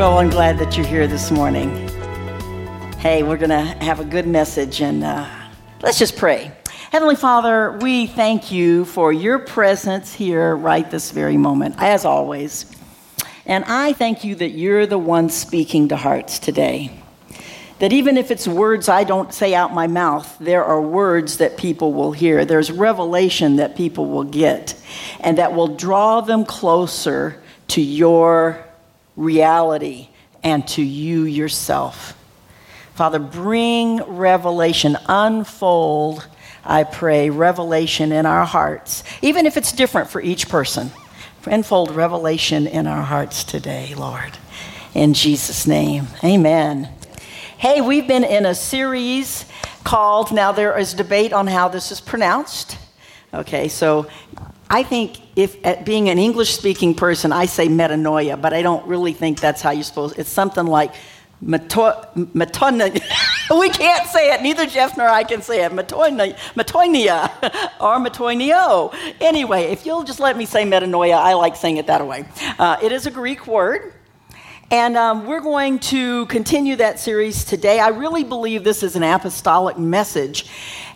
Well, I'm glad that you're here this morning. Hey, we're going to have a good message and uh, let's just pray. Heavenly Father, we thank you for your presence here right this very moment, as always. And I thank you that you're the one speaking to hearts today. That even if it's words I don't say out my mouth, there are words that people will hear. There's revelation that people will get, and that will draw them closer to your reality and to you yourself. Father, bring revelation, unfold, I pray, revelation in our hearts, even if it's different for each person. Unfold revelation in our hearts today, Lord. In Jesus' name, amen. Hey, we've been in a series called, now there is debate on how this is pronounced. Okay, so I think if being an English speaking person, I say metanoia, but I don't really think that's how you're supposed. It's something like metonia. we can't say it. Neither Jeff nor I can say it. Metonia or metoinio. Anyway, if you'll just let me say metanoia, I like saying it that way. Uh, it is a Greek word. And um, we're going to continue that series today. I really believe this is an apostolic message.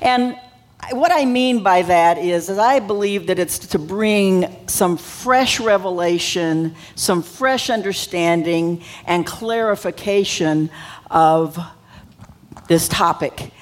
And what I mean by that is, is I believe that it's to bring some fresh revelation, some fresh understanding, and clarification of this topic.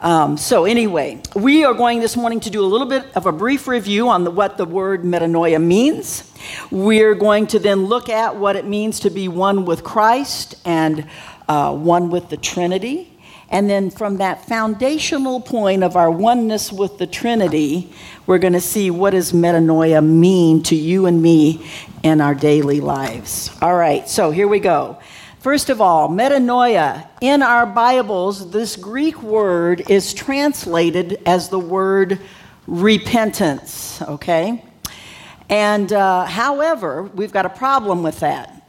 Um, so, anyway, we are going this morning to do a little bit of a brief review on the, what the word metanoia means. We're going to then look at what it means to be one with Christ and uh, one with the Trinity. And then from that foundational point of our oneness with the Trinity, we're going to see what does metanoia mean to you and me in our daily lives. All right, so here we go. First of all, metanoia. In our Bibles, this Greek word is translated as the word repentance, okay? And uh, however, we've got a problem with that.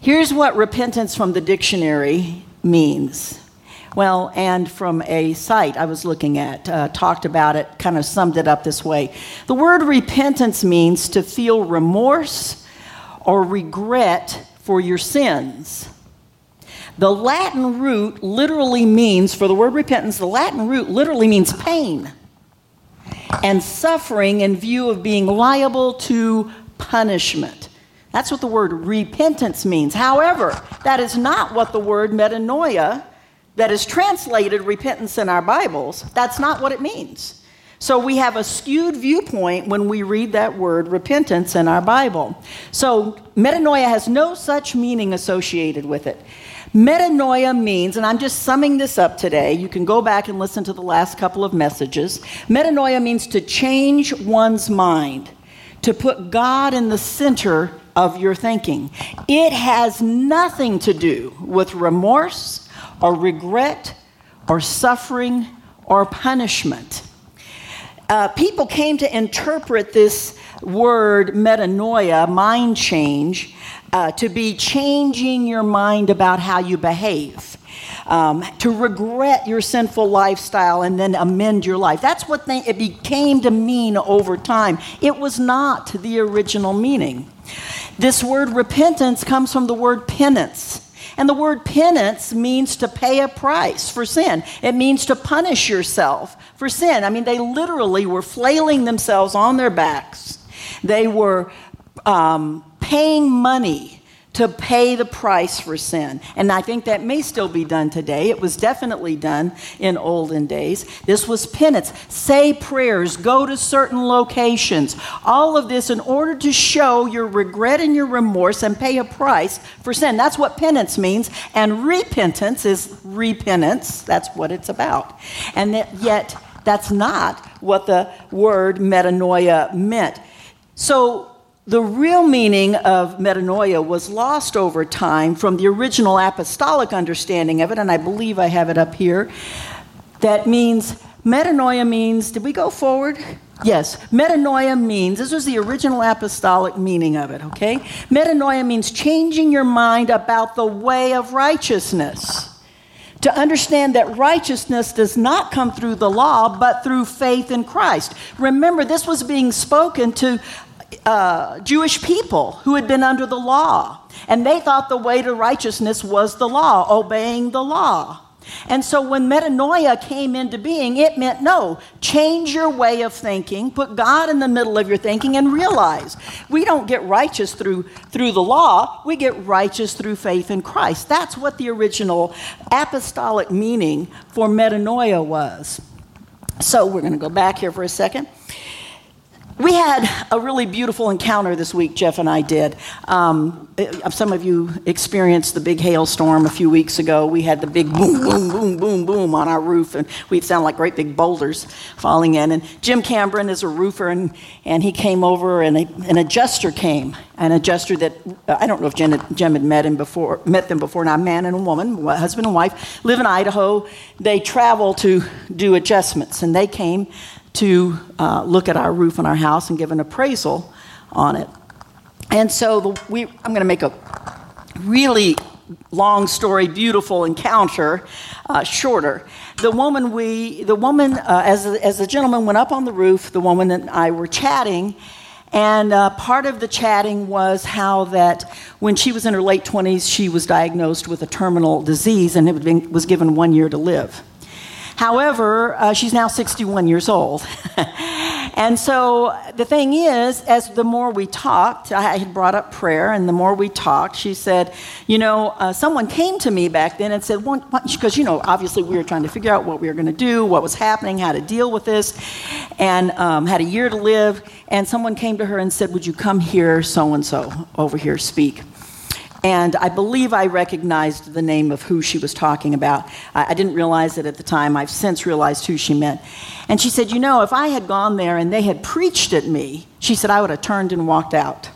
Here's what repentance from the dictionary means well, and from a site I was looking at, uh, talked about it, kind of summed it up this way. The word repentance means to feel remorse or regret for your sins. The Latin root literally means, for the word repentance, the Latin root literally means pain and suffering in view of being liable to punishment. That's what the word repentance means. However, that is not what the word metanoia that is translated repentance in our Bibles, that's not what it means. So we have a skewed viewpoint when we read that word repentance in our Bible. So metanoia has no such meaning associated with it. Metanoia means, and I'm just summing this up today, you can go back and listen to the last couple of messages. Metanoia means to change one's mind, to put God in the center of your thinking. It has nothing to do with remorse or regret or suffering or punishment. Uh, people came to interpret this word metanoia, mind change, uh, to be changing your mind about how you behave. Um, to regret your sinful lifestyle and then amend your life. That's what they, it became to mean over time. It was not the original meaning. This word repentance comes from the word penance. And the word penance means to pay a price for sin. It means to punish yourself for sin. I mean, they literally were flailing themselves on their backs. They were um, paying money to pay the price for sin. And I think that may still be done today. It was definitely done in olden days. This was penance. Say prayers, go to certain locations. All of this in order to show your regret and your remorse and pay a price for sin. That's what penance means. And repentance is repentance. That's what it's about. And that, yet, that's not what the word metanoia meant. So, the real meaning of metanoia was lost over time from the original apostolic understanding of it, and I believe I have it up here. That means, metanoia means, did we go forward? Yes, metanoia means, this was the original apostolic meaning of it, okay? Metanoia means changing your mind about the way of righteousness. To understand that righteousness does not come through the law, but through faith in Christ. Remember, this was being spoken to uh, Jewish people who had been under the law. And they thought the way to righteousness was the law, obeying the law. And so when metanoia came into being, it meant no, change your way of thinking, put God in the middle of your thinking, and realize we don't get righteous through, through the law, we get righteous through faith in Christ. That's what the original apostolic meaning for metanoia was. So we're going to go back here for a second. We had a really beautiful encounter this week, Jeff and I did. Um, uh, some of you experienced the big hailstorm a few weeks ago. We had the big boom, boom, boom, boom, boom on our roof, and we'd sound like great big boulders falling in. And Jim Cameron is a roofer, and, and he came over, and a, an adjuster came, an adjuster that uh, I don't know if Jim, Jim had met him before, met them before. Now, a man and a woman, husband and wife, live in Idaho. They travel to do adjustments, and they came to uh, look at our roof on our house and give an appraisal on it. And so the, we, I'm going to make a really long story, beautiful encounter uh, shorter. The woman we, the woman, uh, as, as the gentleman went up on the roof, the woman and I were chatting, and uh, part of the chatting was how that when she was in her late 20s, she was diagnosed with a terminal disease and it was given one year to live. However, uh, she's now 61 years old. and so the thing is, as the more we talked, I had brought up prayer, and the more we talked, she said, You know, uh, someone came to me back then and said, because, you know, obviously we were trying to figure out what we were going to do, what was happening, how to deal with this, and um, had a year to live. And someone came to her and said, Would you come here, so and so, over here, speak? And I believe I recognized the name of who she was talking about. I, I, didn't realize it at the time. I've since realized who she meant. And she said, You know, if I had gone there and they had preached at me, she said, I would have turned and walked out.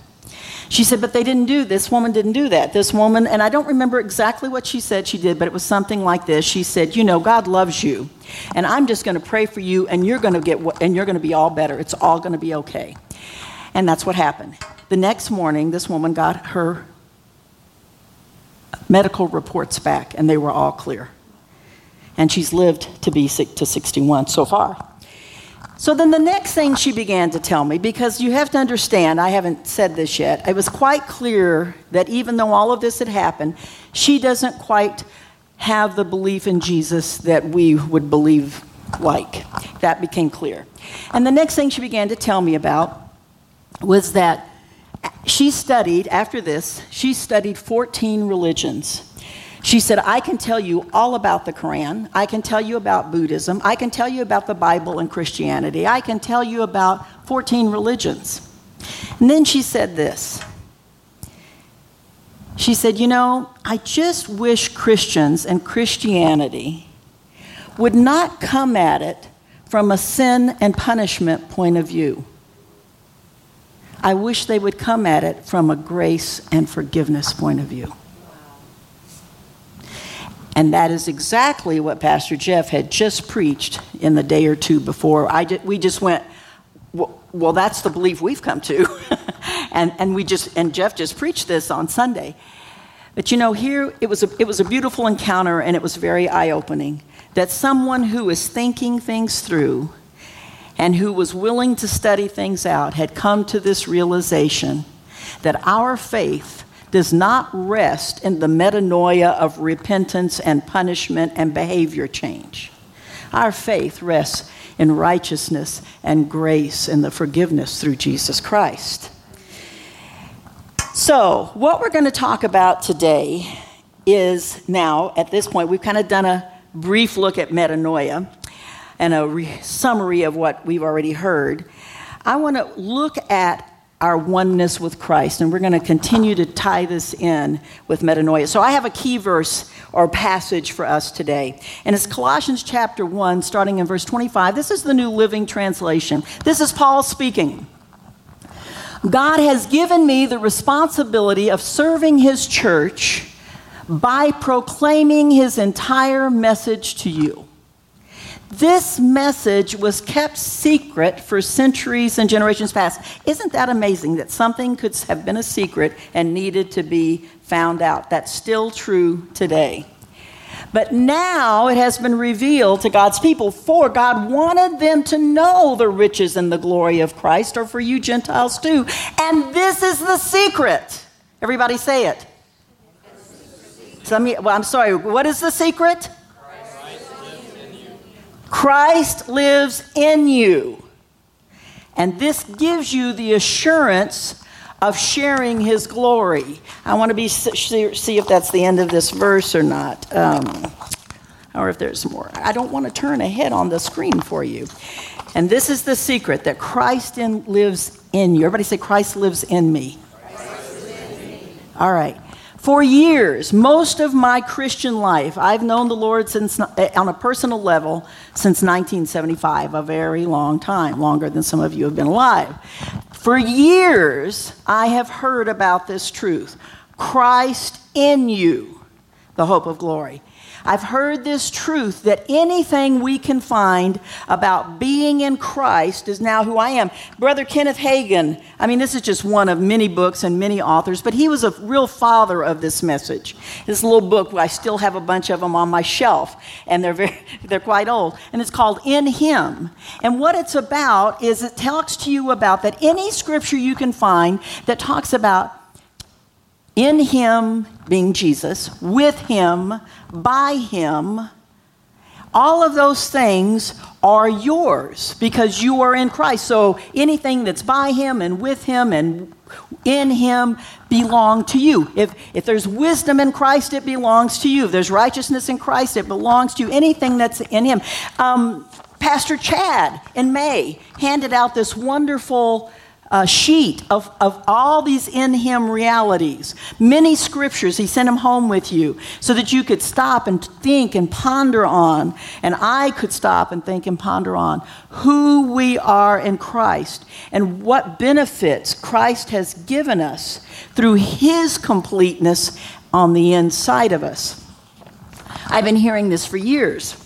She said, But they didn't do this. Woman didn't do that. This woman, and I don't remember exactly what she said she did, but it was something like this. She said, You know, God loves you, and I'm just going to pray for you, and you're going to get, and you're going to be all better. It's all going to be okay. And that's what happened. The next morning, this woman got her medical reports back, and they were all clear. And she's lived to be sick to 61 so far. So then the next thing she began to tell me, because you have to understand, I haven't said this yet, it was quite clear that even though all of this had happened, she doesn't quite have the belief in Jesus that we would believe like. That became clear. And the next thing she began to tell me about was that she studied, after this, she studied 14 religions. She said, I can tell you all about the Quran. I can tell you about Buddhism. I can tell you about the Bible and Christianity. I can tell you about 14 religions. And then she said this. She said, You know, I just wish Christians and Christianity would not come at it from a sin and punishment point of view. I wish they would come at it from a grace and forgiveness point of view. And that is exactly what Pastor Jeff had just preached in the day or two before. I we just went, well, well, that's the belief we've come to. and, and, we just, and Jeff just preached this on Sunday. But you know, here it was, a, it was a beautiful encounter and it was very eye opening that someone who is thinking things through and who was willing to study things out had come to this realization that our faith does not rest in the metanoia of repentance and punishment and behavior change. Our faith rests in righteousness and grace and the forgiveness through Jesus Christ. So, what we're going to talk about today is now, at this point, we've kind of done a brief look at metanoia and a re- summary of what we've already heard, I want to look at our oneness with Christ, and we're going to continue to tie this in with metanoia. So I have a key verse or passage for us today, and it's Colossians chapter 1, starting in verse 25. This is the New Living Translation. This is Paul speaking. God has given me the responsibility of serving his church by proclaiming his entire message to you. This message was kept secret for centuries and generations past. Isn't that amazing that something could have been a secret and needed to be found out? That's still true today. But now it has been revealed to God's people, for God wanted them to know the riches and the glory of Christ, or for you Gentiles too. And this is the secret. Everybody say it. Let me, well, I'm sorry, what is the secret? Christ lives in you. And this gives you the assurance of sharing his glory. I want to be see if that's the end of this verse or not. Um, or if there's more. I don't want to turn ahead on the screen for you. And this is the secret that Christ in, lives in you. Everybody say, Christ lives in me. Lives in me. All right. For years, most of my Christian life, I've known the Lord since, eh, on a personal level since 1975, a very long time, longer than some of you have been alive. For years, I have heard about this truth Christ in you, the hope of glory. I've heard this truth that anything we can find about being in Christ is now who I am. Brother Kenneth Hagin, I mean, this is just one of many books and many authors, but he was a real father of this message. This little book, I still have a bunch of them on my shelf, and they're, very, they're quite old. And it's called In Him. And what it's about is it talks to you about that any scripture you can find that talks about in Him, being Jesus, with Him, by Him, all of those things are yours because you are in Christ. So anything that's by Him and with Him and in Him belong to you. If, if there's wisdom in Christ, it belongs to you. If there's righteousness in Christ, it belongs to you. Anything that's in Him. Um, Pastor Chad in May handed out this wonderful uh, sheet of, of all these in him realities, many scriptures. He sent them home with you so that you could stop and think and ponder on, and I could stop and think and ponder on who we are in Christ and what benefits Christ has given us through his completeness on the inside of us. I've been hearing this for years.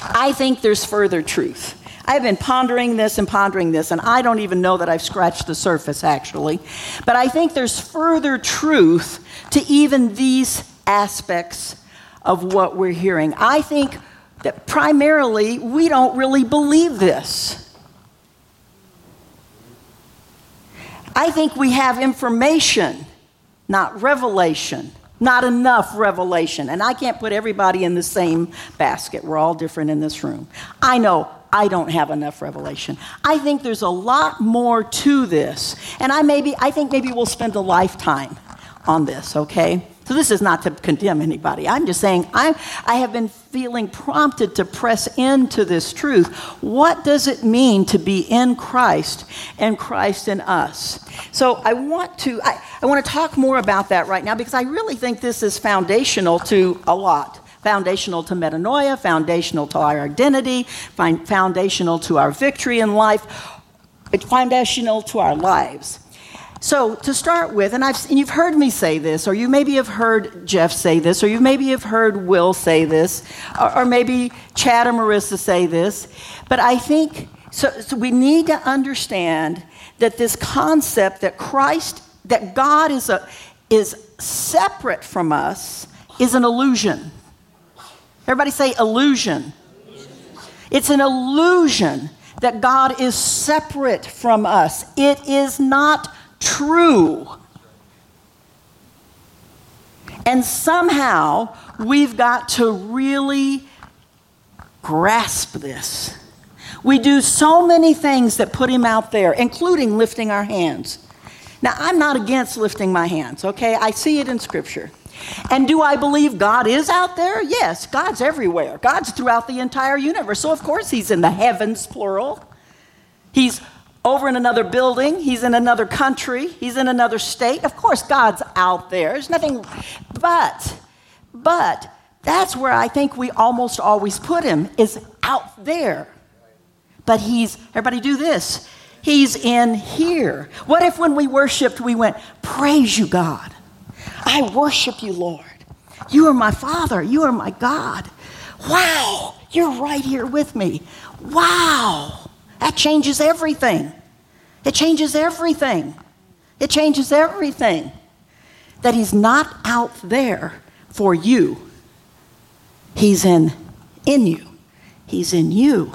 I think there's further truth. I've been pondering this and pondering this, and I don't even know that I've scratched the surface, actually. But I think there's further truth to even these aspects of what we're hearing. I think that primarily we don't really believe this. I think we have information, not revelation. Not enough revelation. And I can't put everybody in the same basket. We're all different in this room. I know I don't have enough revelation. I think there's a lot more to this. And I maybe I think maybe we'll spend a lifetime on this, okay? So this is not to condemn anybody. I'm just saying I, I have been feeling prompted to press into this truth. What does it mean to be in Christ and Christ in us? So I want to I, I want to talk more about that right now because I really think this is foundational to a lot foundational to metanoia, foundational to our identity, foundational to our victory in life, foundational to our lives. So, to start with, and, and you've heard me say this, or you maybe have heard Jeff say this, or you maybe have heard Will say this, or, or maybe Chad or Marissa say this, but I think so, so we need to understand that this concept that Christ, that God is, a, is separate from us, is an illusion. Everybody say illusion. It's an illusion that God is separate from us. It is not true. And somehow we've got to really grasp this. We do so many things that put him out there, including lifting our hands. Now, I'm not against lifting my hands, okay? I see it in Scripture. And do I believe God is out there? Yes, God's everywhere. God's throughout the entire universe. So, of course, He's in the heavens, plural. He's over in another building. He's in another country. He's in another state. Of course, God's out there. There's nothing, but, but, that's where I think we almost always put him, is out there. But he's, everybody do this. He's in here. What if when we worshiped, we went, Praise you, God? I worship you, Lord. You are my Father. You are my God. Wow, you're right here with me. Wow, that changes everything. It changes everything. It changes everything. That He's not out there for you, He's in, in you. He's in you.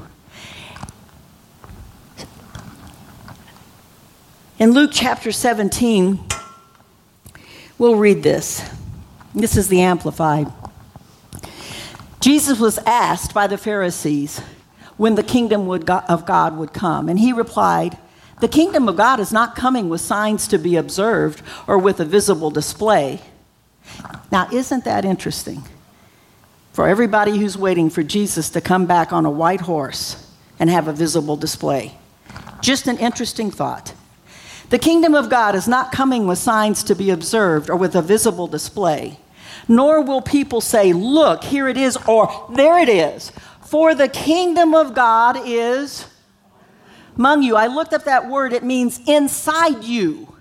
In Luke chapter 17, We'll read this. This is the Amplified. Jesus was asked by the Pharisees when the kingdom of God would come, and he replied, The kingdom of God is not coming with signs to be observed or with a visible display. Now, isn't that interesting? For everybody who's waiting for Jesus to come back on a white horse and have a visible display. Just an interesting thought. The kingdom of God is not coming with signs to be observed or with a visible display, nor will people say, Look, here it is, or there it is. For the kingdom of God is among you. I looked up that word, it means inside you.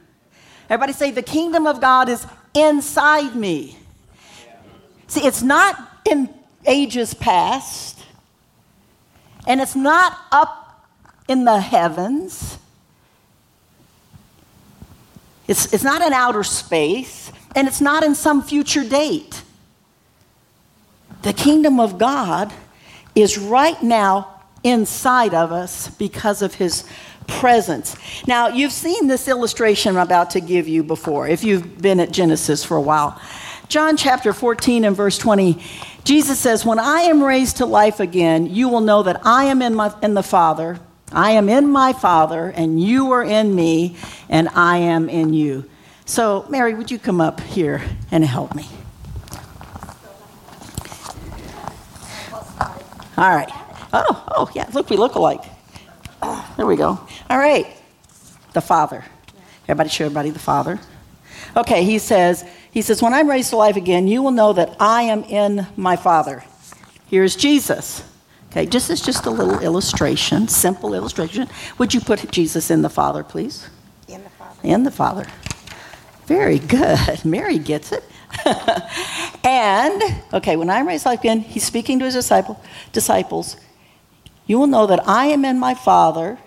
Everybody say, The kingdom of God is inside me. See, it's not in ages past, and it's not up in the heavens. It's, it's not in outer space, and it's not in some future date. The kingdom of God is right now inside of us because of his presence. Now, you've seen this illustration I'm about to give you before, if you've been at Genesis for a while. John chapter 14 and verse 20, Jesus says, When I am raised to life again, you will know that I am in, my, in the Father, I am in my Father, and you are in me, and I am in you. So, Mary, would you come up here and help me? All right. Oh, oh, yeah, look, we look alike. there we go. All right. The Father. Everybody show everybody the Father. Okay, he says, he says, when I'm raised to life again, you will know that I am in my Father. Here's Jesus. Okay, just as just a little illustration, simple illustration. Would you put Jesus in the Father, please? In the Father. In the Father. Very good. Mary gets it. and okay, when I'm raised life again, he's speaking to his disciple, disciples. You will know that I am in my Father,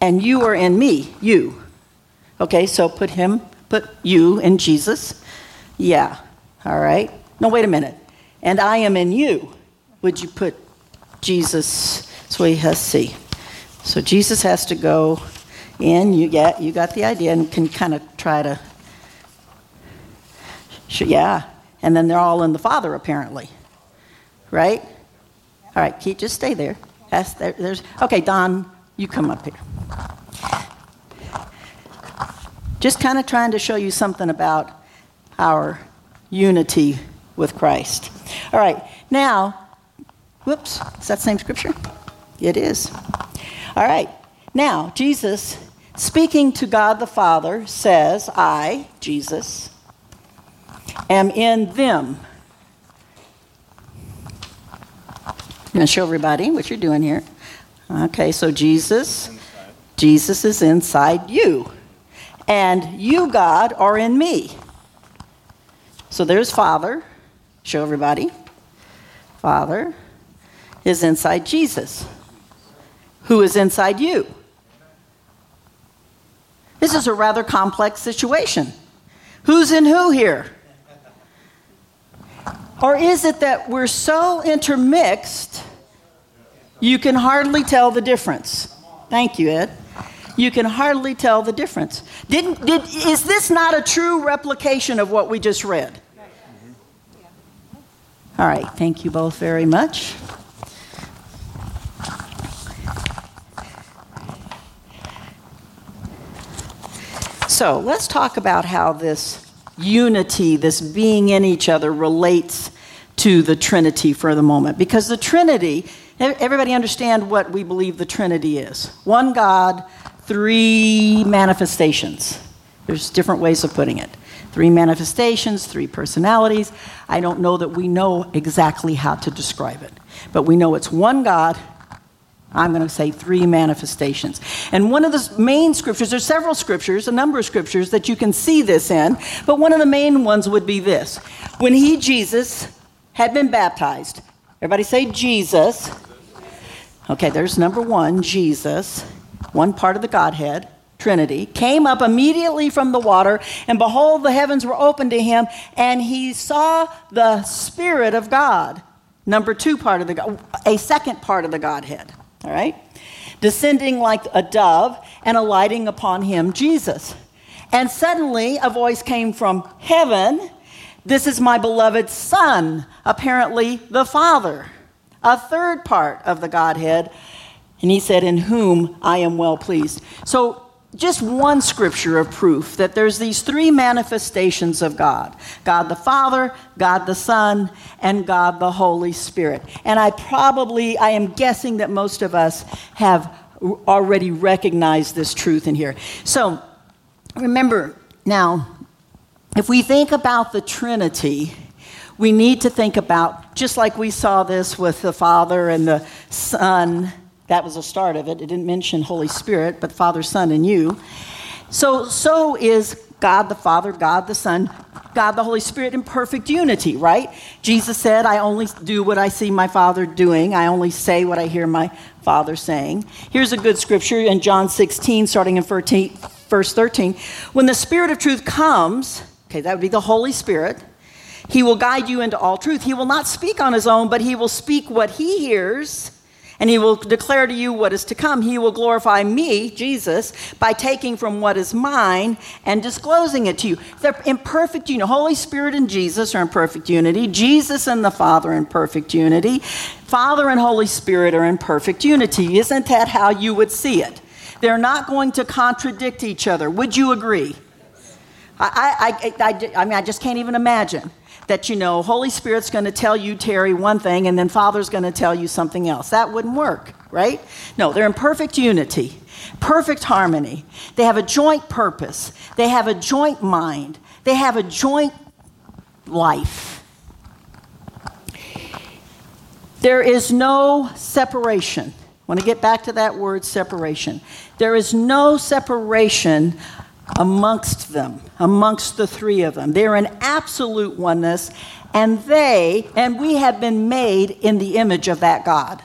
and you are in me. You. Okay, so put him, put you in Jesus. Yeah. All right. No, wait a minute. And I am in you. Would you put Jesus, so he has see. So Jesus has to go in. You get, you got the idea, and can kind of try to. Yeah, and then they're all in the Father apparently, right? All right, keep just stay there. That's there, there's okay. Don, you come up here. Just kind of trying to show you something about our unity with Christ. All right, now Whoops, is that same scripture? It is. All right. Now, Jesus, speaking to God the Father, says, I, Jesus, am in them. I'm going to show everybody what you're doing here. Okay, so Jesus, Jesus is inside you. And you, God, are in me. So there's Father. Show everybody. Father is inside Jesus, who is inside you. This is a rather complex situation. Who's in who here? Or is it that we're so intermixed, you can hardly tell the difference? Thank you, Ed. You can hardly tell the difference. Didn't, did, is this not a true replication of what we just read? All right, thank you both very much. So let's talk about how this unity, this being in each other, relates to the Trinity for the moment. Because the Trinity, everybody understand what we believe the Trinity is one God, three manifestations. There's different ways of putting it. Three manifestations, three personalities. I don't know that we know exactly how to describe it, but we know it's one God I'm going to say three manifestations. And one of the main scriptures, there's several scriptures, a number of scriptures that you can see this in, but one of the main ones would be this. When he, Jesus, had been baptized, everybody say Jesus. Okay, there's number one, Jesus, one part of the Godhead. Trinity, came up immediately from the water, and behold, the heavens were opened to him, and he saw the Spirit of God. Number two part of the a second part of the Godhead all right? Descending like a dove and alighting upon him, Jesus. And suddenly a voice came from heaven This is my beloved Son, apparently the Father, a third part of the Godhead. And he said, In whom I am well pleased. So, just one scripture of proof that there's these three manifestations of God God the Father, God the Son, and God the Holy Spirit. And I probably, I am guessing that most of us have already recognized this truth in here. So, remember now, if we think about the Trinity, we need to think about, just like we saw this with the Father and the Son, that was the start of it. It didn't mention Holy Spirit, but Father, Son, and you. So, so is God the Father, God the Son, God the Holy Spirit in perfect unity, right? Jesus said, I only do what I see my Father doing. I only say what I hear my Father saying. Here's a good scripture in John 16, starting in 13, verse 13. When the Spirit of truth comes, Okay, that would be the Holy Spirit. He will guide you into all truth. He will not speak on his own, but he will speak what he hears, and he will declare to you what is to come. He will glorify me, Jesus, by taking from what is mine and disclosing it to you. They're in perfect unity. Holy Spirit and Jesus are in perfect unity. Jesus and the Father in perfect unity. Father and Holy Spirit are in perfect unity. Isn't that how you would see it? They're not going to contradict each other. Would you agree? I, I, I, I, mean, I just can't even imagine that, you know, Holy Spirit's going to tell you, Terry, one thing, and then Father's going to tell you something else. That wouldn't work, right? No, they're in perfect unity, perfect harmony. They have a joint purpose, they have a joint mind, they have a joint life. There is no separation. I want to get back to that word separation. There is no separation amongst them, amongst the three of them. They're in absolute oneness, and they, and we have been made in the image of that God.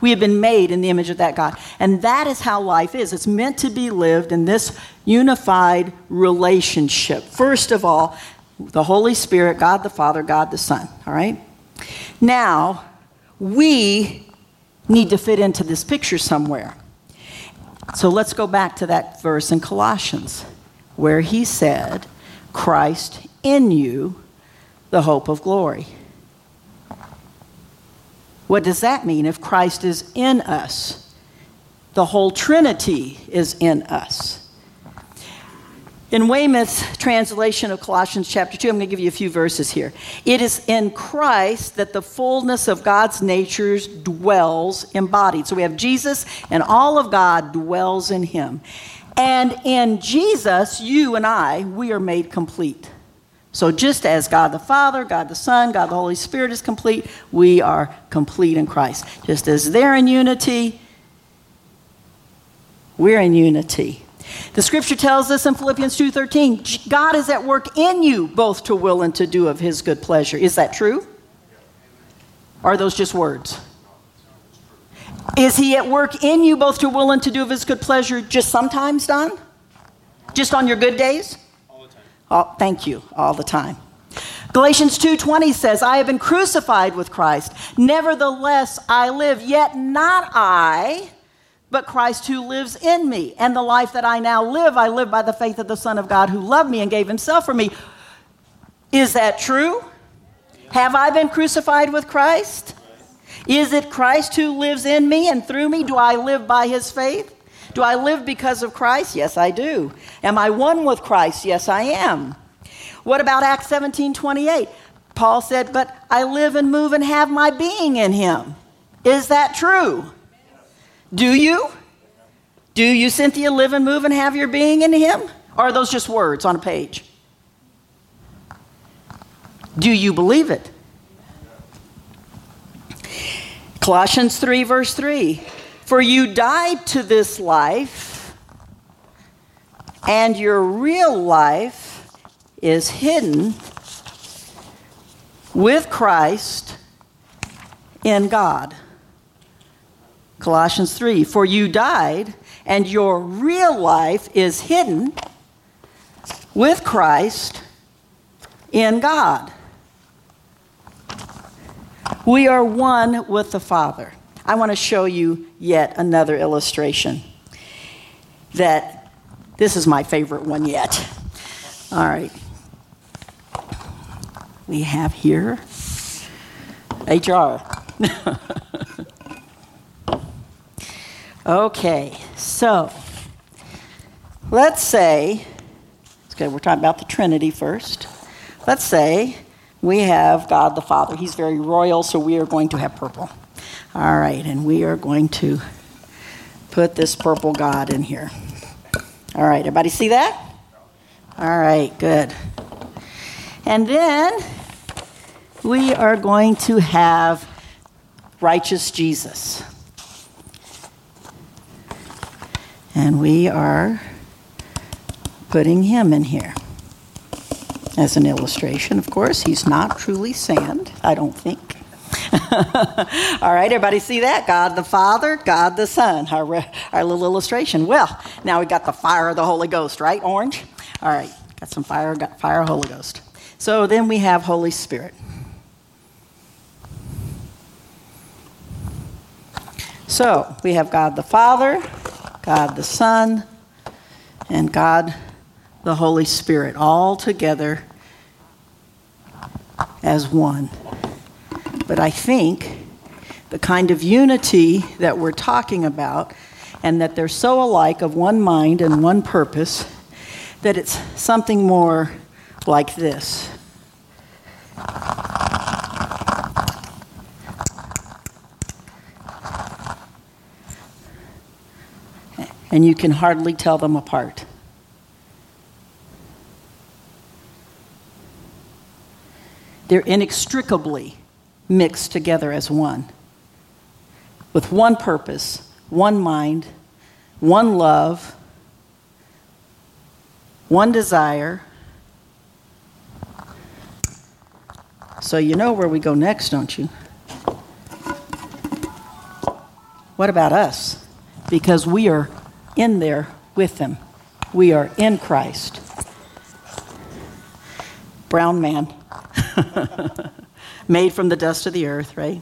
We have been made in the image of that God. And that is how life is. It's meant to be lived in this unified relationship. First of all, the Holy Spirit, God the Father, God the Son. All right? Now, we need to fit into this picture somewhere. So let's go back to that verse in Colossians where he said, Christ in you, the hope of glory. What does that mean if Christ is in us? The whole Trinity is in us. In Weymouth's translation of Colossians chapter 2, I'm going to give you a few verses here. It is in Christ that the fullness of God's natures dwells embodied. So we have Jesus, and all of God dwells in him. And in Jesus, you and I, we are made complete. So just as God the Father, God the Son, God the Holy Spirit is complete, we are complete in Christ. Just as they're in unity, we're in unity. The scripture tells us in Philippians 2:13, God is at work in you both to will and to do of his good pleasure. Is that true? Or are those just words? Is he at work in you both to will and to do of his good pleasure just sometimes, Don? Just on your good days? All the time. Oh, thank you, all the time. Galatians 2:20 says, "I have been crucified with Christ. Nevertheless I live, yet not I, but Christ who lives in me. And the life that I now live, I live by the faith of the Son of God who loved me and gave himself for me. Is that true? Have I been crucified with Christ? Is it Christ who lives in me and through me? Do I live by his faith? Do I live because of Christ? Yes, I do. Am I one with Christ? Yes, I am. What about Acts 17 28? Paul said, But I live and move and have my being in him. Is that true? Do you? Do you, Cynthia, live and move and have your being in Him? Or are those just words on a page? Do you believe it? Colossians 3, verse 3 For you died to this life, and your real life is hidden with Christ in God. Colossians 3 For you died, and your real life is hidden with Christ in God. We are one with the Father. I want to show you yet another illustration that this is my favorite one yet. All right. we have here HR. okay, so let's say, okay, we're talking about the Trinity first. Let's say we have God the Father. He's very royal, so we are going to have purple. All right, and we are going to put this purple God in here. All right, everybody see that? All right, good. And then we are going to have righteous Jesus. And we are putting him in here as an illustration, of course. He's not truly sand, I don't think. All right, everybody see that? God the Father, God the Son, our, our little illustration. Well, now we got the fire of the Holy Ghost, right? Orange? All right, got some fire, got fire, Holy Ghost. So then we have Holy Spirit. So we have God the Father, God the Son, and God the Holy Spirit all together as one. But I think the kind of unity that we're talking about, and that they're so alike of one mind and one purpose, that it's something more like this. And you can hardly tell them apart. They're inextricably mixed together as one, with one purpose, one mind, one love, one desire. So you know where we go next, don't you? What about us? Because we are in there with them. We are in Christ. Brown man, made from the dust of the earth, right?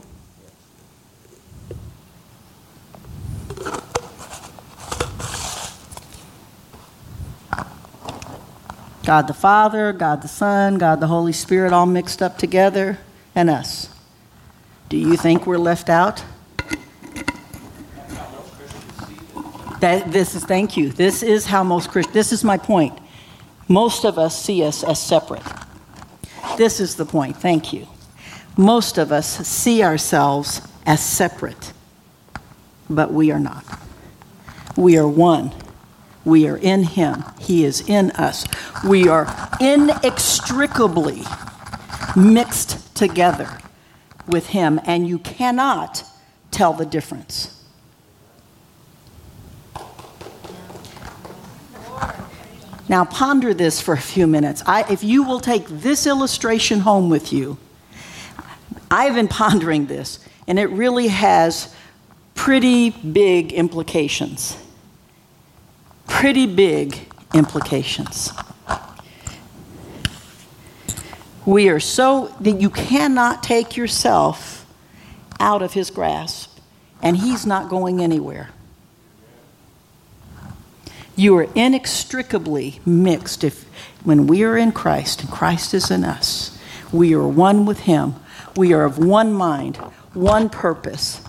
God the Father, God the Son, God the Holy Spirit all mixed up together, and us. Do you think we're left out? That, this is, thank you. This is how most Christians, this is my point. Most of us see us as separate. This is the point, thank you. Most of us see ourselves as separate, but we are not. We are one. We are in Him. He is in us. We are inextricably mixed together with Him, and you cannot tell the difference. Now, ponder this for a few minutes. I, if you will take this illustration home with you, I've been pondering this, and it really has pretty big implications. Pretty big implications. We are so that you cannot take yourself out of his grasp, and he's not going anywhere. You are inextricably mixed if when we are in Christ and Christ is in us. We are one with him. We are of one mind, one purpose,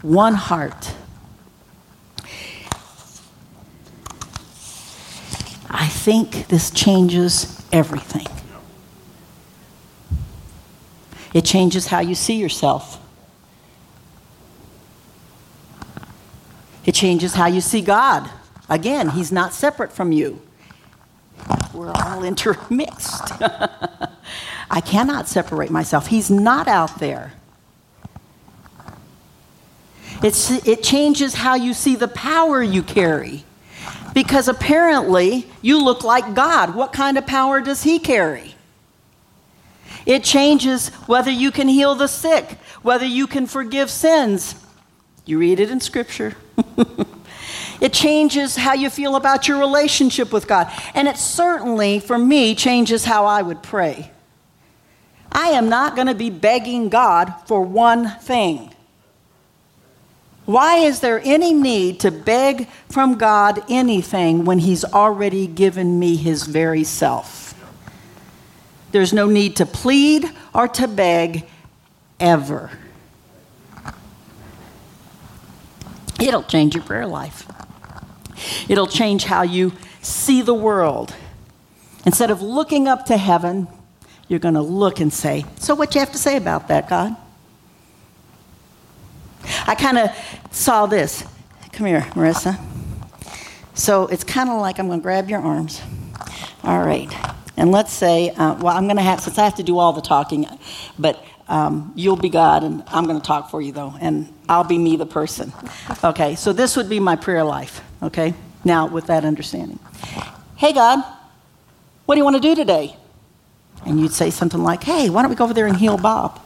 one heart. I think this changes everything. It changes how you see yourself. It changes how you see God. Again, he's not separate from you. We're all intermixed. I cannot separate myself. He's not out there. It's, it changes how you see the power you carry. Because apparently, you look like God. What kind of power does He carry? It changes whether you can heal the sick, whether you can forgive sins. You read it in Scripture. It changes how you feel about your relationship with God. And it certainly, for me, changes how I would pray. I am not going to be begging God for one thing. Why is there any need to beg from God anything when He's already given me His very self? There's no need to plead or to beg ever. It'll change your prayer life. It'll change how you see the world. Instead of looking up to heaven, you're going to look and say, So, what you have to say about that, God? I kind of saw this. Come here, Marissa. So, it's kind of like I'm going to grab your arms. All right. And let's say, uh, well, I'm going to have, since I have to do all the talking, but um, you'll be God, and I'm going to talk for you, though, and I'll be me, the person. Okay, so this would be my prayer life, okay? Now, with that understanding. Hey, God, what do you want to do today? And you'd say something like, hey, why don't we go over there and heal Bob?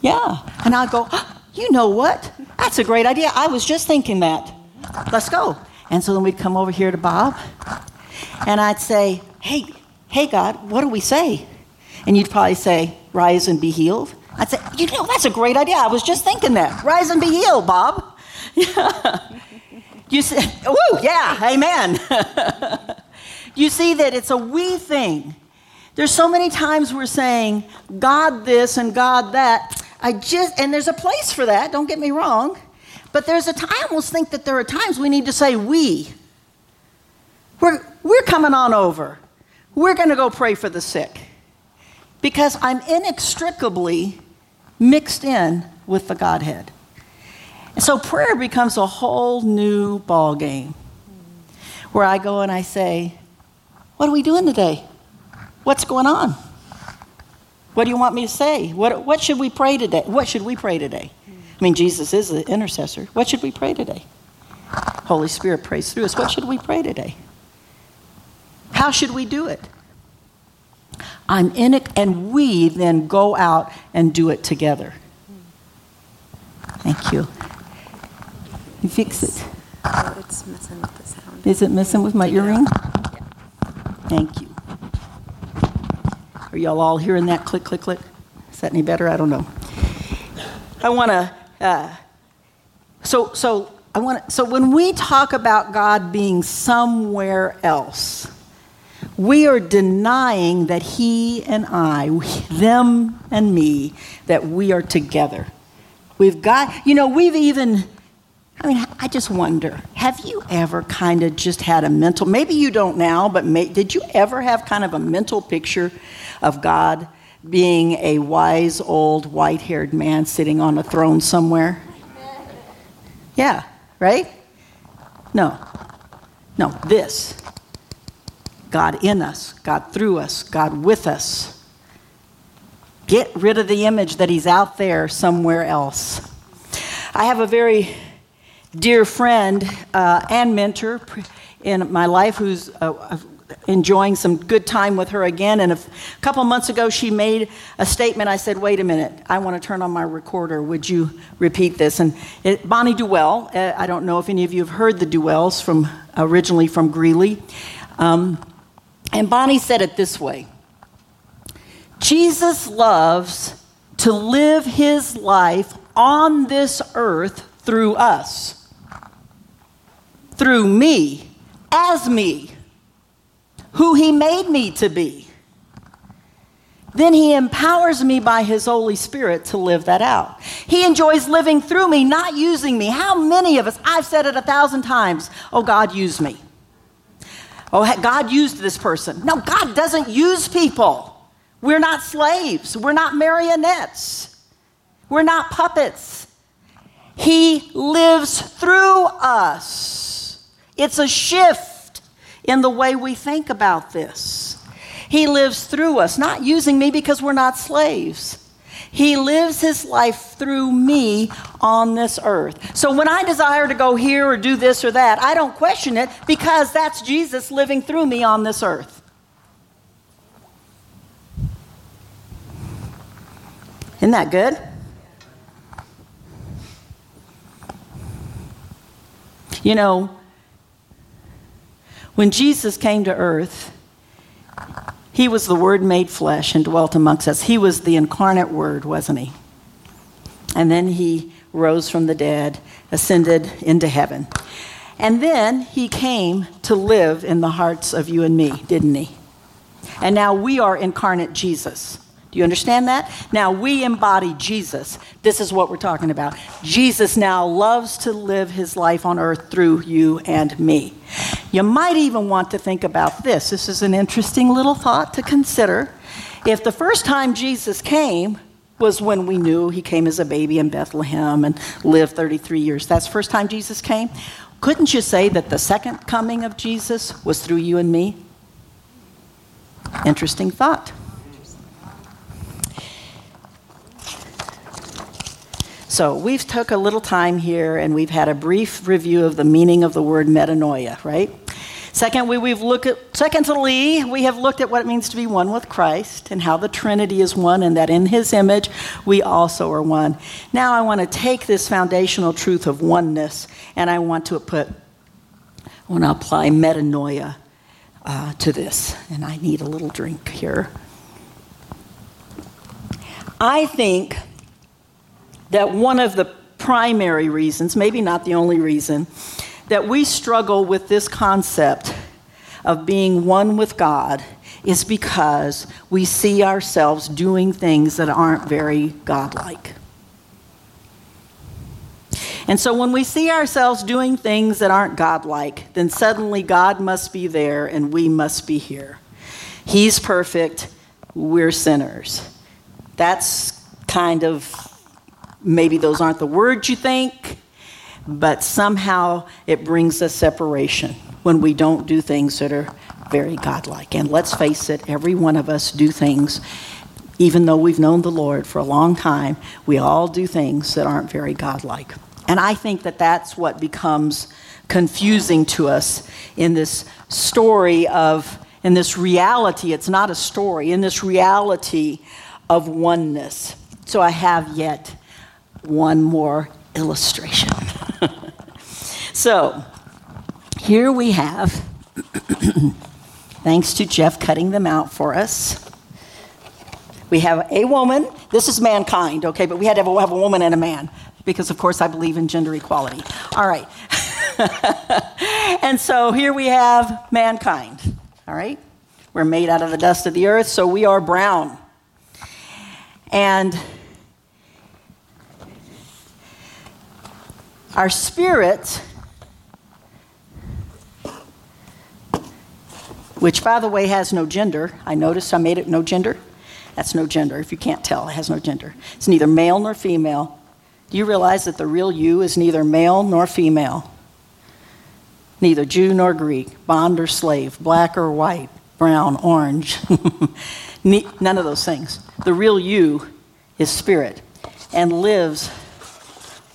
Yeah. And I'd go, oh, you know what? That's a great idea. I was just thinking that. Let's go. And so then we'd come over here to Bob, and I'd say, hey, hey, God, what do we say? And you'd probably say, rise and be healed. I'd say, you know, that's a great idea. I was just thinking that. Rise and be healed, Bob. You say, oh, yeah, amen. you see that it's a we thing. There's so many times we're saying, God this and God that. I just, and there's a place for that, don't get me wrong. But there's a time, I almost think that there are times we need to say we. We're, we're coming on over. We're going to go pray for the sick. Because I'm inextricably mixed in with the Godhead. And so prayer becomes a whole new ball game where I go and I say, What are we doing today? What's going on? What do you want me to say? What, what should we pray today? What should we pray today? I mean, Jesus is the intercessor. What should we pray today? Holy Spirit prays through us. What should we pray today? How should we do it? I'm in it, and we then go out and do it together. Thank you. You fix it. Oh, it's messing with the sound. Is it messing with my earring? Thank you. Are y'all all hearing that click, click, click? Is that any better? I don't know. I want to. Uh, so, so I want. So when we talk about God being somewhere else, we are denying that He and I, them and me, that we are together. We've got. You know, we've even I mean, I just wonder have you ever kind of just had a mental, maybe you don't now, but may, did you ever have kind of a mental picture of God being a wise old white haired man sitting on a throne somewhere? Yeah, right? No. No, this. God in us, God through us, God with us. Get rid of the image that He's out there somewhere else. I have a very dear friend uh, and mentor in my life who's uh, enjoying some good time with her again. And a couple months ago, she made a statement. I said, Wait a minute, I want to turn on my recorder. Would you repeat this? And it, Bonnie Duell, uh, I don't know if any of you have heard the Duells from originally from Greeley. Um, and Bonnie said it this way Jesus loves to live his life on this earth through us through me, as me, who He made me to be. Then He empowers me by His Holy Spirit to live that out. He enjoys living through me, not using me. How many of us, I've said it a thousand times, oh, God, use me. Oh, God used this person. No, God doesn't use people. We're not slaves, we're not marionettes, we're not puppets. He lives through us. It's a shift in the way we think about this. He lives through us, not using me because we're not slaves. He lives his life through me on this earth. So when I desire to go here or do this or that, I don't question it because that's Jesus living through me on this earth. Isn't that good? You know, when Jesus came to earth, he was the Word made flesh and dwelt amongst us. He was the incarnate Word, wasn't he? And then he rose from the dead, ascended into heaven. And then he came to live in the hearts of you and me, didn't he? And now we are incarnate Jesus. Do you understand that? Now we embody Jesus. This is what we're talking about. Jesus now loves to live his life on earth through you and me. You might even want to think about this. This is an interesting little thought to consider. If the first time Jesus came was when we knew he came as a baby in Bethlehem and lived 33 years, that's the first time Jesus came. Couldn't you say that the second coming of Jesus was through you and me? Interesting thought. So we've took a little time here and we've had a brief review of the meaning of the word metanoia, right? Secondly, we've looked at, secondly, we have looked at what it means to be one with Christ and how the Trinity is one and that in his image we also are one. Now I want to take this foundational truth of oneness and I want to put, I want to apply metanoia uh, to this. And I need a little drink here. I think that one of the primary reasons, maybe not the only reason, that we struggle with this concept of being one with God is because we see ourselves doing things that aren't very godlike. And so when we see ourselves doing things that aren't godlike, then suddenly God must be there and we must be here. He's perfect, we're sinners. That's kind of Maybe those aren't the words you think, but somehow it brings a separation when we don't do things that are very godlike. And let's face it, every one of us do things, even though we've known the Lord for a long time, we all do things that aren't very godlike. And I think that that's what becomes confusing to us in this story of, in this reality, it's not a story, in this reality of oneness. So I have yet one more illustration. so, here we have, thanks to Jeff cutting them out for us, we have a woman. This is mankind, okay, but we had to have a, have a woman and a man because, of course, I believe in gender equality. All right. and so here we have mankind, all right? We're made out of the dust of the earth, so we are brown. And Our spirit, which by the way has no gender, I noticed I made it no gender. That's no gender. If you can't tell, it has no gender. It's neither male nor female. Do you realize that the real you is neither male nor female? Neither Jew nor Greek, bond or slave, black or white, brown, orange. None of those things. The real you is spirit and lives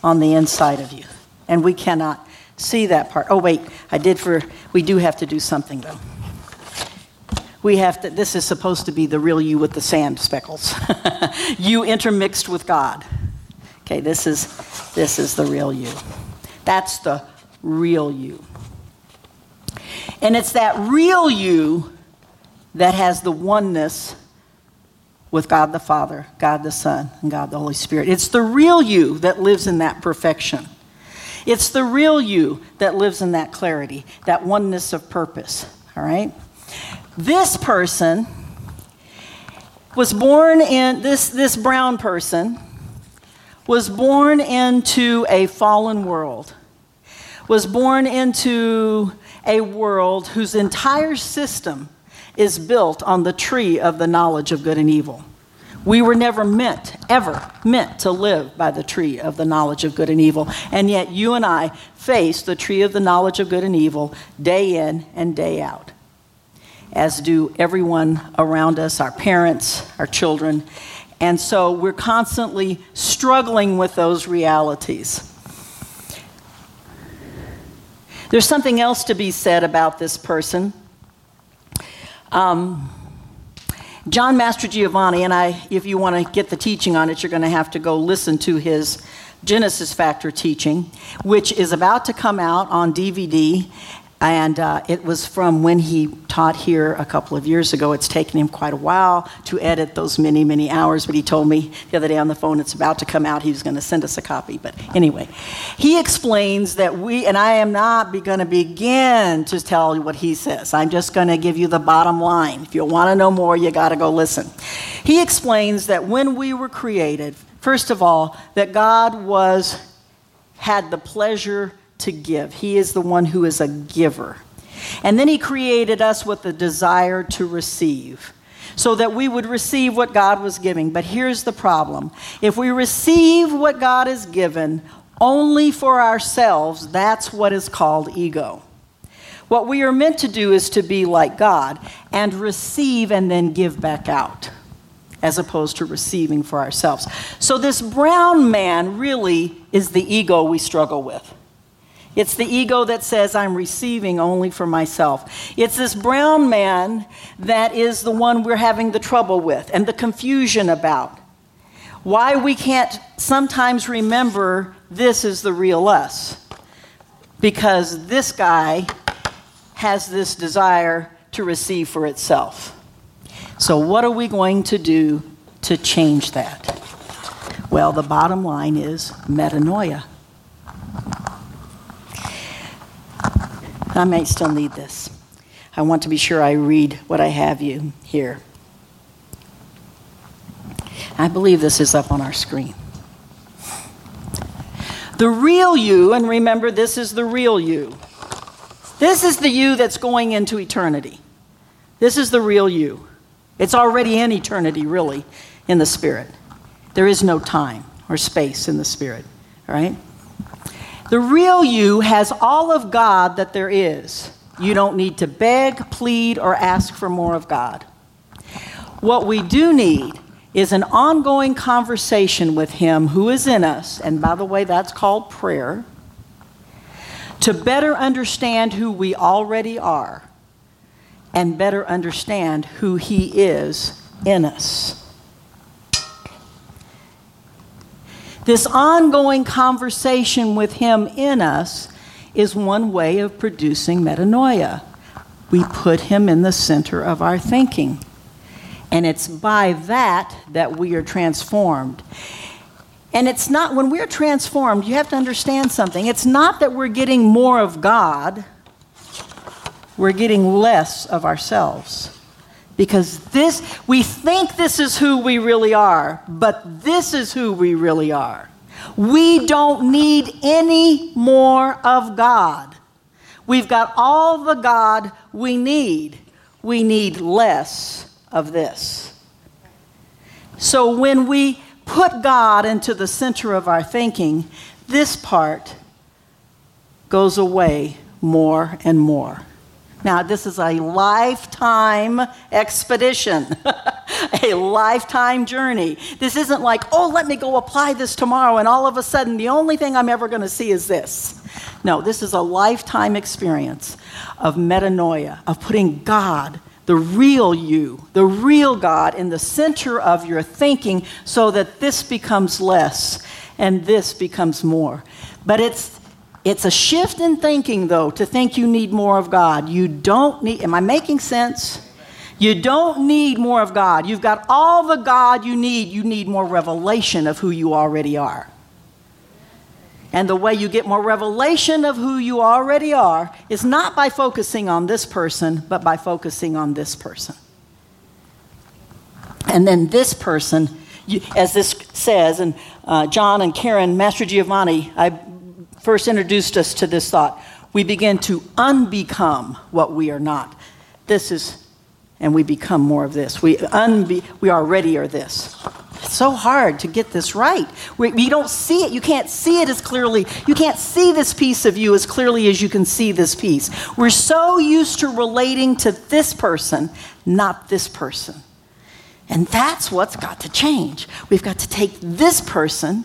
on the inside of you and we cannot see that part. Oh, wait, I did for, we do have to do something though. We have to, this is supposed to be the real you with the sand speckles. you intermixed with God. Okay, this is, this is the real you. That's the real you. And it's that real you that has the oneness with God the Father, God the Son, and God the Holy Spirit. It's the real you that lives in that perfection. It's the real you that lives in that clarity, that oneness of purpose. All right? This person was born in, this, this brown person was born into a fallen world, was born into a world whose entire system is built on the tree of the knowledge of good and evil. We were never meant, ever meant to live by the tree of the knowledge of good and evil. And yet you and I face the tree of the knowledge of good and evil day in and day out, as do everyone around us, our parents, our children. And so we're constantly struggling with those realities. There's something else to be said about this person. Um, John Mastrogiovanni, and I, if you want to get the teaching on it, you're going to have to go listen to his Genesis Factor teaching, which is about to come out on DVD. And uh, it was from when he taught here a couple of years ago. It's taken him quite a while to edit those many, many hours, but he told me the other day on the phone it's about to come out. He was going to send us a copy. But anyway, he explains that we, and I am not going to begin to tell you what he says. I'm just going to give you the bottom line. If you want to know more, you got to go listen. He explains that when we were created, first of all, that God was had the pleasure to give. He is the one who is a giver. And then He created us with the desire to receive so that we would receive what God was giving. But here's the problem if we receive what God has given only for ourselves, that's what is called ego. What we are meant to do is to be like God and receive and then give back out, as opposed to receiving for ourselves. So, this brown man really is the ego we struggle with. It's the ego that says, I'm receiving only for myself. It's this brown man that is the one we're having the trouble with and the confusion about. Why we can't sometimes remember this is the real us. Because this guy has this desire to receive for itself. So, what are we going to do to change that? Well, the bottom line is metanoia. I might still need this. I want to be sure I read what I have you here. I believe this is up on our screen. The real you, and remember, this is the real you. This is the you that's going into eternity. This is the real you. It's already in eternity, really, in the Spirit. There is no time or space in the Spirit, all right? The real you has all of God that there is. You don't need to beg, plead, or ask for more of God. What we do need is an ongoing conversation with Him who is in us, and by the way, that's called prayer, to better understand who we already are and better understand who He is in us. This ongoing conversation with Him in us is one way of producing metanoia. We put Him in the center of our thinking. And it's by that that we are transformed. And it's not, when we're transformed, you have to understand something. It's not that we're getting more of God, we're getting less of ourselves. Because this, we think this is who we really are, but this is who we really are. We don't need any more of God. We've got all the God we need. We need less of this. So when we put God into the center of our thinking, this part goes away more and more. Now, this is a lifetime expedition, a lifetime journey. This isn't like, oh, let me go apply this tomorrow, and all of a sudden, the only thing I'm ever going to see is this. No, this is a lifetime experience of metanoia, of putting God, the real you, the real God, in the center of your thinking so that this becomes less and this becomes more. But it's it's a shift in thinking, though, to think you need more of God. You don't need, am I making sense? You don't need more of God. You've got all the God you need. You need more revelation of who you already are. And the way you get more revelation of who you already are is not by focusing on this person, but by focusing on this person. And then this person, you, as this says, and uh, John and Karen, Mastrogiovanni, I first introduced us to this thought. We begin to unbecome what we are not. This is, and we become more of this. We, unbe, we already are this. It's so hard to get this right. We, we don't see it. You can't see it as clearly. You can't see this piece of you as clearly as you can see this piece. We're so used to relating to this person, not this person. And that's what's got to change. We've got to take this person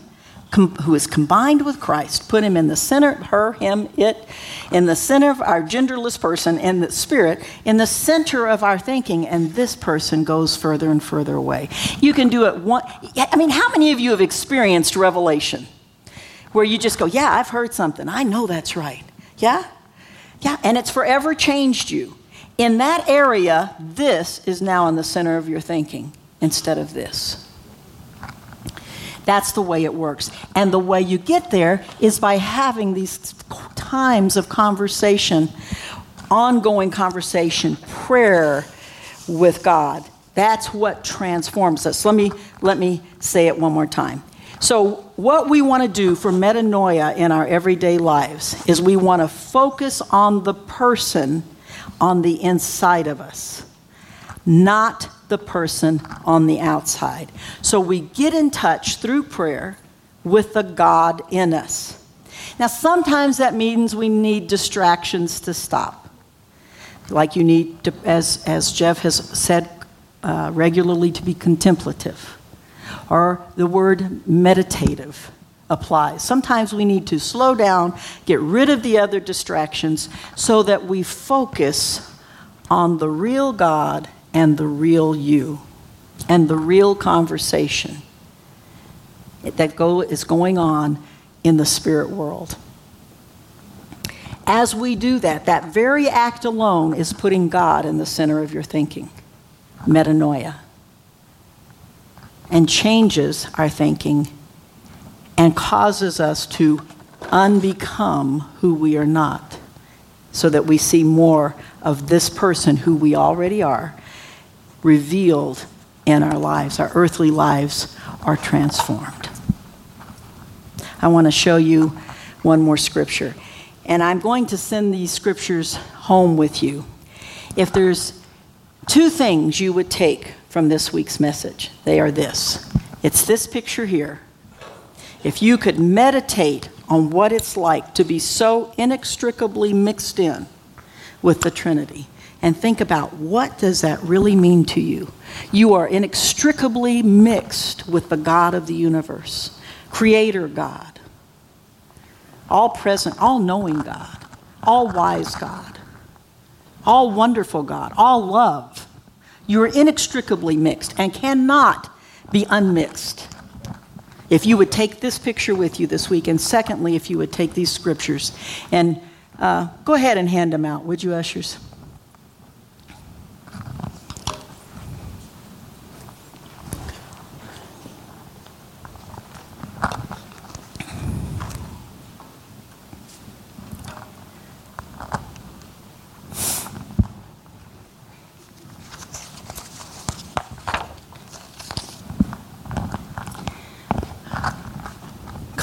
com- who is combined with Christ, put him in the center, her, him, it, in the center of our genderless person, and the spirit, in the center of our thinking, and this person goes further and further away. You can do it one. I mean, how many of you have experienced revelation? Where you just go, yeah, I've heard something. I know that's right. Yeah? Yeah, and it's forever changed you. In that area, this is now in the center of your thinking instead of this. That's the way it works. And the way you get there is by having these times of conversation, ongoing conversation, prayer with God. That's what transforms us. Let me, let me say it one more time. So, what we want to do for metanoia in our everyday lives is we want to focus on the person on the inside of us, not the person on the outside. So, we get in touch through prayer with the God in us. Now, sometimes that means we need distractions to stop. Like you need, to, as, as Jeff has said uh, regularly, to be contemplative or the word meditative applies. Sometimes we need to slow down, get rid of the other distractions so that we focus on the real God and the real you and the real conversation that go, is going on in the spirit world. As we do that, that very act alone is putting God in the center of your thinking. Metanoia and changes our thinking and causes us to unbecome who we are not so that we see more of this person who we already are revealed in our lives. Our earthly lives are transformed. I want to show you one more scripture. And I'm going to send these scriptures home with you. If there's two things you would take from this week's message. They are this it's this picture here. If you could meditate on what it's like to be so inextricably mixed in with the Trinity and think about what does that really mean to you? You are inextricably mixed with the God of the universe, creator God, all present, all knowing God, all wise God, all wonderful God, all love you are inextricably mixed and cannot be unmixed. If you would take this picture with you this week, and secondly, if you would take these scriptures and uh, go ahead and hand them out, would you, ushers?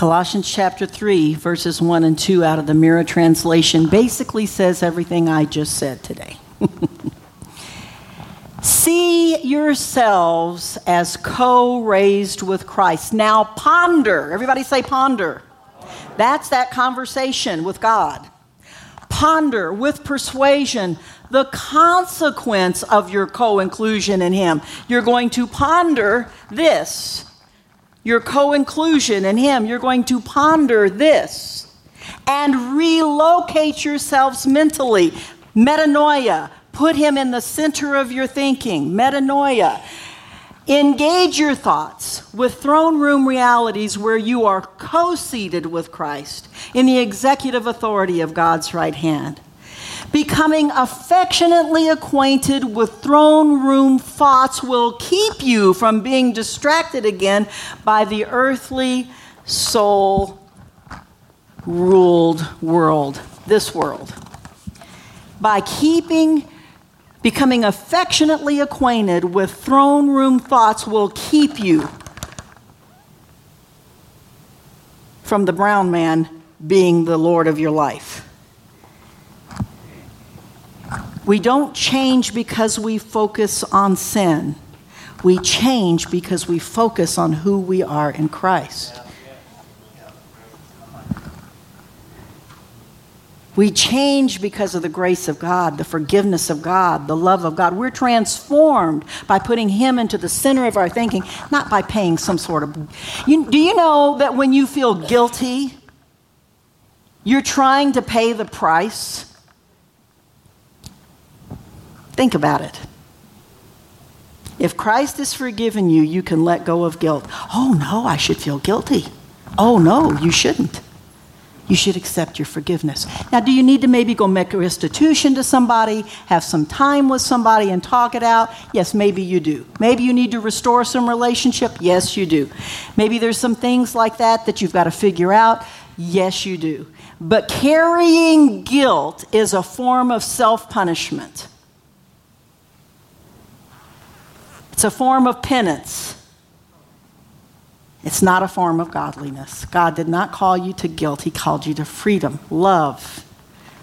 Colossians chapter 3, verses 1 and 2 out of the Mirror translation basically says everything I just said today. See yourselves as co raised with Christ. Now ponder. Everybody say ponder. That's that conversation with God. Ponder with persuasion the consequence of your co inclusion in Him. You're going to ponder this your co inclusion in Him, you're going to ponder this and relocate yourselves mentally. Metanoia, put Him in the center of your thinking. Metanoia. Engage your thoughts with throne room realities where you are co seated with Christ in the executive authority of God's right hand becoming affectionately acquainted with throne room thoughts will keep you from being distracted again by the earthly soul ruled world, this world. By keeping becoming affectionately acquainted with throne room thoughts will keep you from the brown man being the Lord of your life. We don't change because we focus on sin. We change because we focus on who we are in Christ. We change because of the grace of God, the forgiveness of God, the love of God. We're transformed by putting Him into the center of our thinking, not by paying some sort of. You, do you know that when you feel guilty, you're trying to pay the price Think about it. If Christ has forgiven you, you can let go of guilt. Oh, no, I should feel guilty. Oh, no, you shouldn't. you should accept your forgiveness. Now, do you need to maybe go make a restitution to somebody, have some time with somebody and talk it out? Yes, maybe you do. Maybe you need to restore some relationship? Yes, you do. Maybe there's some things like that that you've got to figure out? Yes, you do. But carrying guilt is a form of self punishment. It's a form of penance. It's not a form of godliness. God did not call you to guilt, He called you to freedom, love,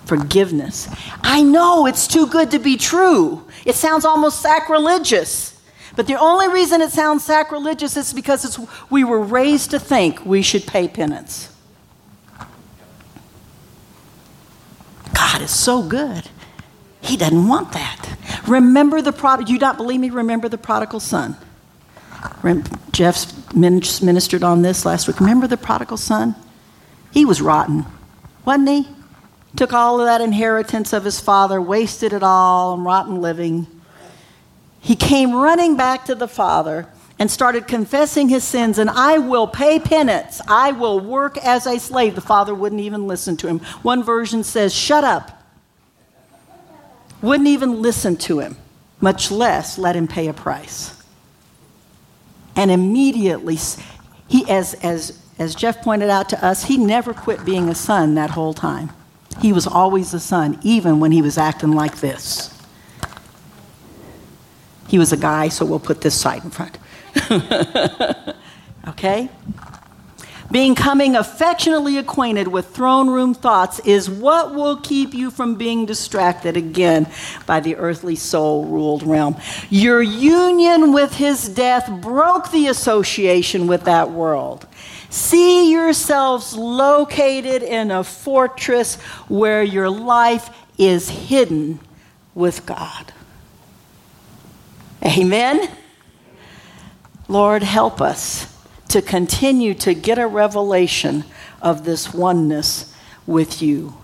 forgiveness. I know it's too good to be true. It sounds almost sacrilegious. But the only reason it sounds sacrilegious is because we were raised to think we should pay penance. God is so good. He doesn't want that. Remember the prodigal, you not believe me? Remember the prodigal son. Jeff ministered on this last week. Remember the prodigal son? He was rotten, wasn't he? Took all of that inheritance of his father, wasted it all on rotten living. He came running back to the father and started confessing his sins, and I will pay penance. I will work as a slave. The father wouldn't even listen to him. One version says, Shut up. Wouldn't even listen to him, much less let him pay a price. And immediately, he, as, as, as Jeff pointed out to us, he never quit being a son that whole time. He was always a son, even when he was acting like this. He was a guy, so we'll put this side in front. okay? Becoming affectionately acquainted with throne room thoughts is what will keep you from being distracted again by the earthly soul ruled realm. Your union with his death broke the association with that world. See yourselves located in a fortress where your life is hidden with God. Amen. Lord, help us to continue to get a revelation of this oneness with you.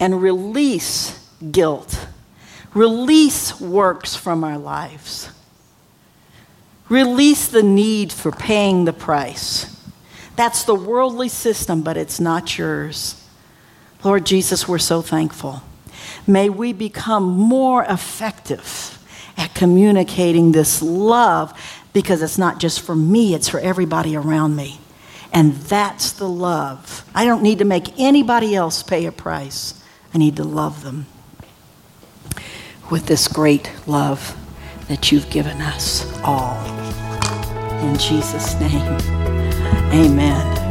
And release guilt, release works from our lives, release the need for paying the price. That's the worldly system, but it's not yours. Lord Jesus, we're so thankful. May we become more effective at communicating this love because it's not just for me, it's for everybody around me. And that's the love. I don't need to make anybody else pay a price, I need to love them with this great love that you've given us all. In Jesus' name, amen.